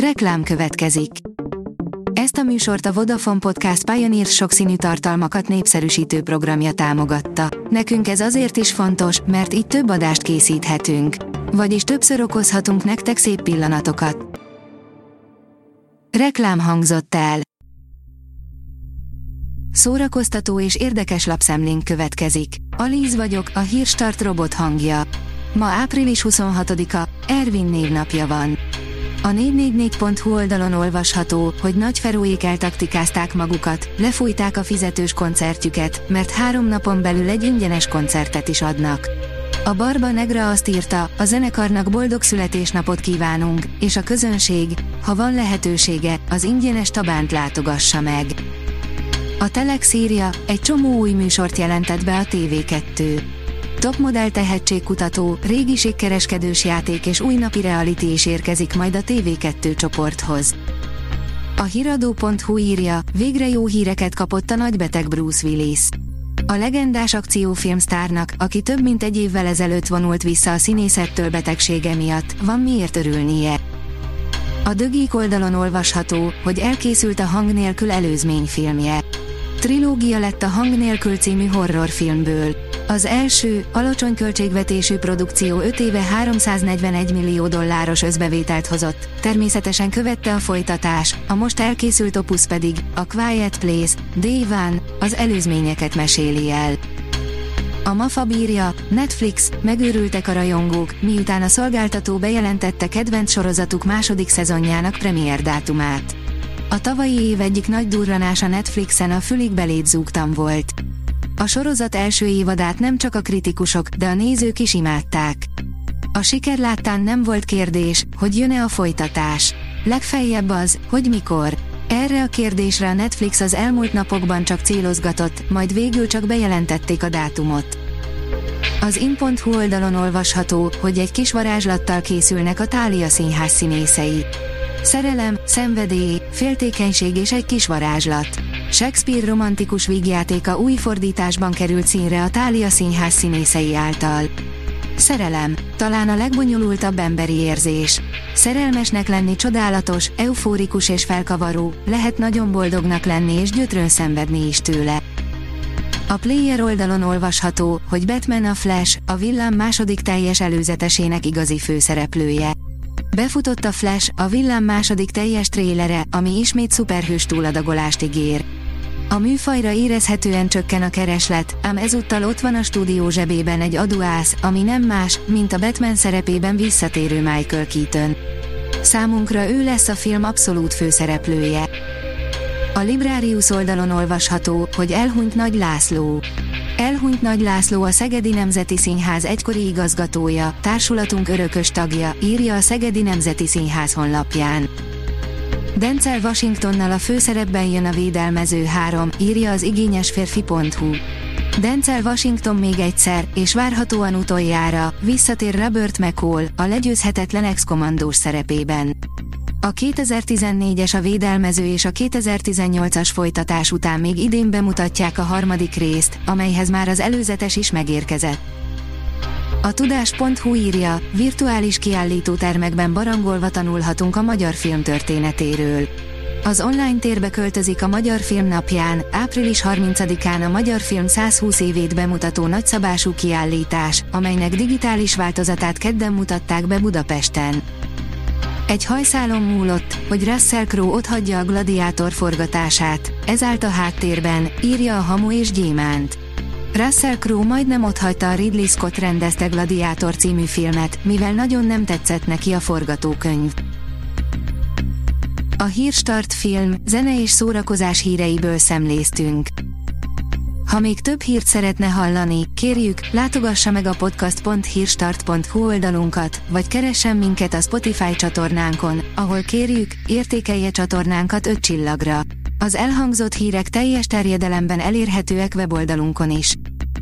Reklám következik. Ezt a műsort a Vodafone Podcast Pioneer sokszínű tartalmakat népszerűsítő programja támogatta. Nekünk ez azért is fontos, mert így több adást készíthetünk. Vagyis többször okozhatunk nektek szép pillanatokat. Reklám hangzott el. Szórakoztató és érdekes lapszemlénk következik. Alíz vagyok, a hírstart robot hangja. Ma április 26-a, Ervin névnapja van. A 444.hu oldalon olvasható, hogy Nagy Feróék eltaktikázták magukat, lefújták a fizetős koncertjüket, mert három napon belül egy ingyenes koncertet is adnak. A Barba Negra azt írta, a zenekarnak boldog születésnapot kívánunk, és a közönség, ha van lehetősége, az ingyenes tabánt látogassa meg. A Telex egy csomó új műsort jelentett be a TV2. Topmodell tehetségkutató, régi sikkereskedős játék és új napi reality is érkezik majd a TV2 csoporthoz. A hiradó.hu írja, végre jó híreket kapott a nagybeteg Bruce Willis. A legendás akciófilmsztárnak, aki több mint egy évvel ezelőtt vonult vissza a színészettől betegsége miatt, van miért örülnie. A dögik oldalon olvasható, hogy elkészült a hang nélkül előzményfilmje. Trilógia lett a Hang nélkül című horrorfilmből. Az első, alacsony költségvetésű produkció 5 éve 341 millió dolláros összbevételt hozott, természetesen követte a folytatás, a most elkészült opus pedig, a Quiet Place, Day One, az előzményeket meséli el. A MAFA bírja, Netflix, megőrültek a rajongók, miután a szolgáltató bejelentette kedvenc sorozatuk második szezonjának premier dátumát. A tavalyi év egyik nagy durranása Netflixen a fülig belét zúgtam volt. A sorozat első évadát nem csak a kritikusok, de a nézők is imádták. A siker láttán nem volt kérdés, hogy jön-e a folytatás. Legfeljebb az, hogy mikor. Erre a kérdésre a Netflix az elmúlt napokban csak célozgatott, majd végül csak bejelentették a dátumot. Az in.hu oldalon olvasható, hogy egy kis varázslattal készülnek a Tália színház színészei. Szerelem, szenvedély, féltékenység és egy kis varázslat. Shakespeare romantikus vígjátéka új fordításban került színre a Tália színház színészei által. Szerelem, talán a legbonyolultabb emberi érzés. Szerelmesnek lenni csodálatos, eufórikus és felkavaró, lehet nagyon boldognak lenni és gyötrön szenvedni is tőle. A player oldalon olvasható, hogy Batman a Flash, a villám második teljes előzetesének igazi főszereplője. Befutott a Flash, a villám második teljes trélere, ami ismét szuperhős túladagolást ígér. A műfajra érezhetően csökken a kereslet, ám ezúttal ott van a stúdió zsebében egy aduász, ami nem más, mint a Batman szerepében visszatérő Michael Keaton. Számunkra ő lesz a film abszolút főszereplője. A Librarius oldalon olvasható, hogy elhunyt Nagy László. Elhunyt Nagy László a Szegedi Nemzeti Színház egykori igazgatója, társulatunk örökös tagja, írja a Szegedi Nemzeti Színház honlapján. Denzel Washingtonnal a főszerepben jön a védelmező 3, írja az igényes férfi.hu. Denzel Washington még egyszer, és várhatóan utoljára, visszatér Robert McCall, a legyőzhetetlen ex-kommandós szerepében. A 2014-es a védelmező és a 2018-as folytatás után még idén bemutatják a harmadik részt, amelyhez már az előzetes is megérkezett. A tudás.hu írja, virtuális kiállítótermekben barangolva tanulhatunk a magyar film történetéről. Az online térbe költözik a Magyar Film napján, április 30-án a Magyar Film 120 évét bemutató nagyszabású kiállítás, amelynek digitális változatát kedden mutatták be Budapesten. Egy hajszálon múlott, hogy Russell Crowe otthagyja a gladiátor forgatását, ez állt a háttérben, írja a Hamu és Gyémánt. Russell Crowe majdnem otthagyta a Ridley Scott rendezte Gladiátor című filmet, mivel nagyon nem tetszett neki a forgatókönyv. A Hírstart film, zene és szórakozás híreiből szemléztünk. Ha még több hírt szeretne hallani, kérjük, látogassa meg a podcast.hírstart.hu oldalunkat, vagy keressen minket a Spotify csatornánkon, ahol kérjük, értékelje csatornánkat 5 csillagra. Az elhangzott hírek teljes terjedelemben elérhetőek weboldalunkon is.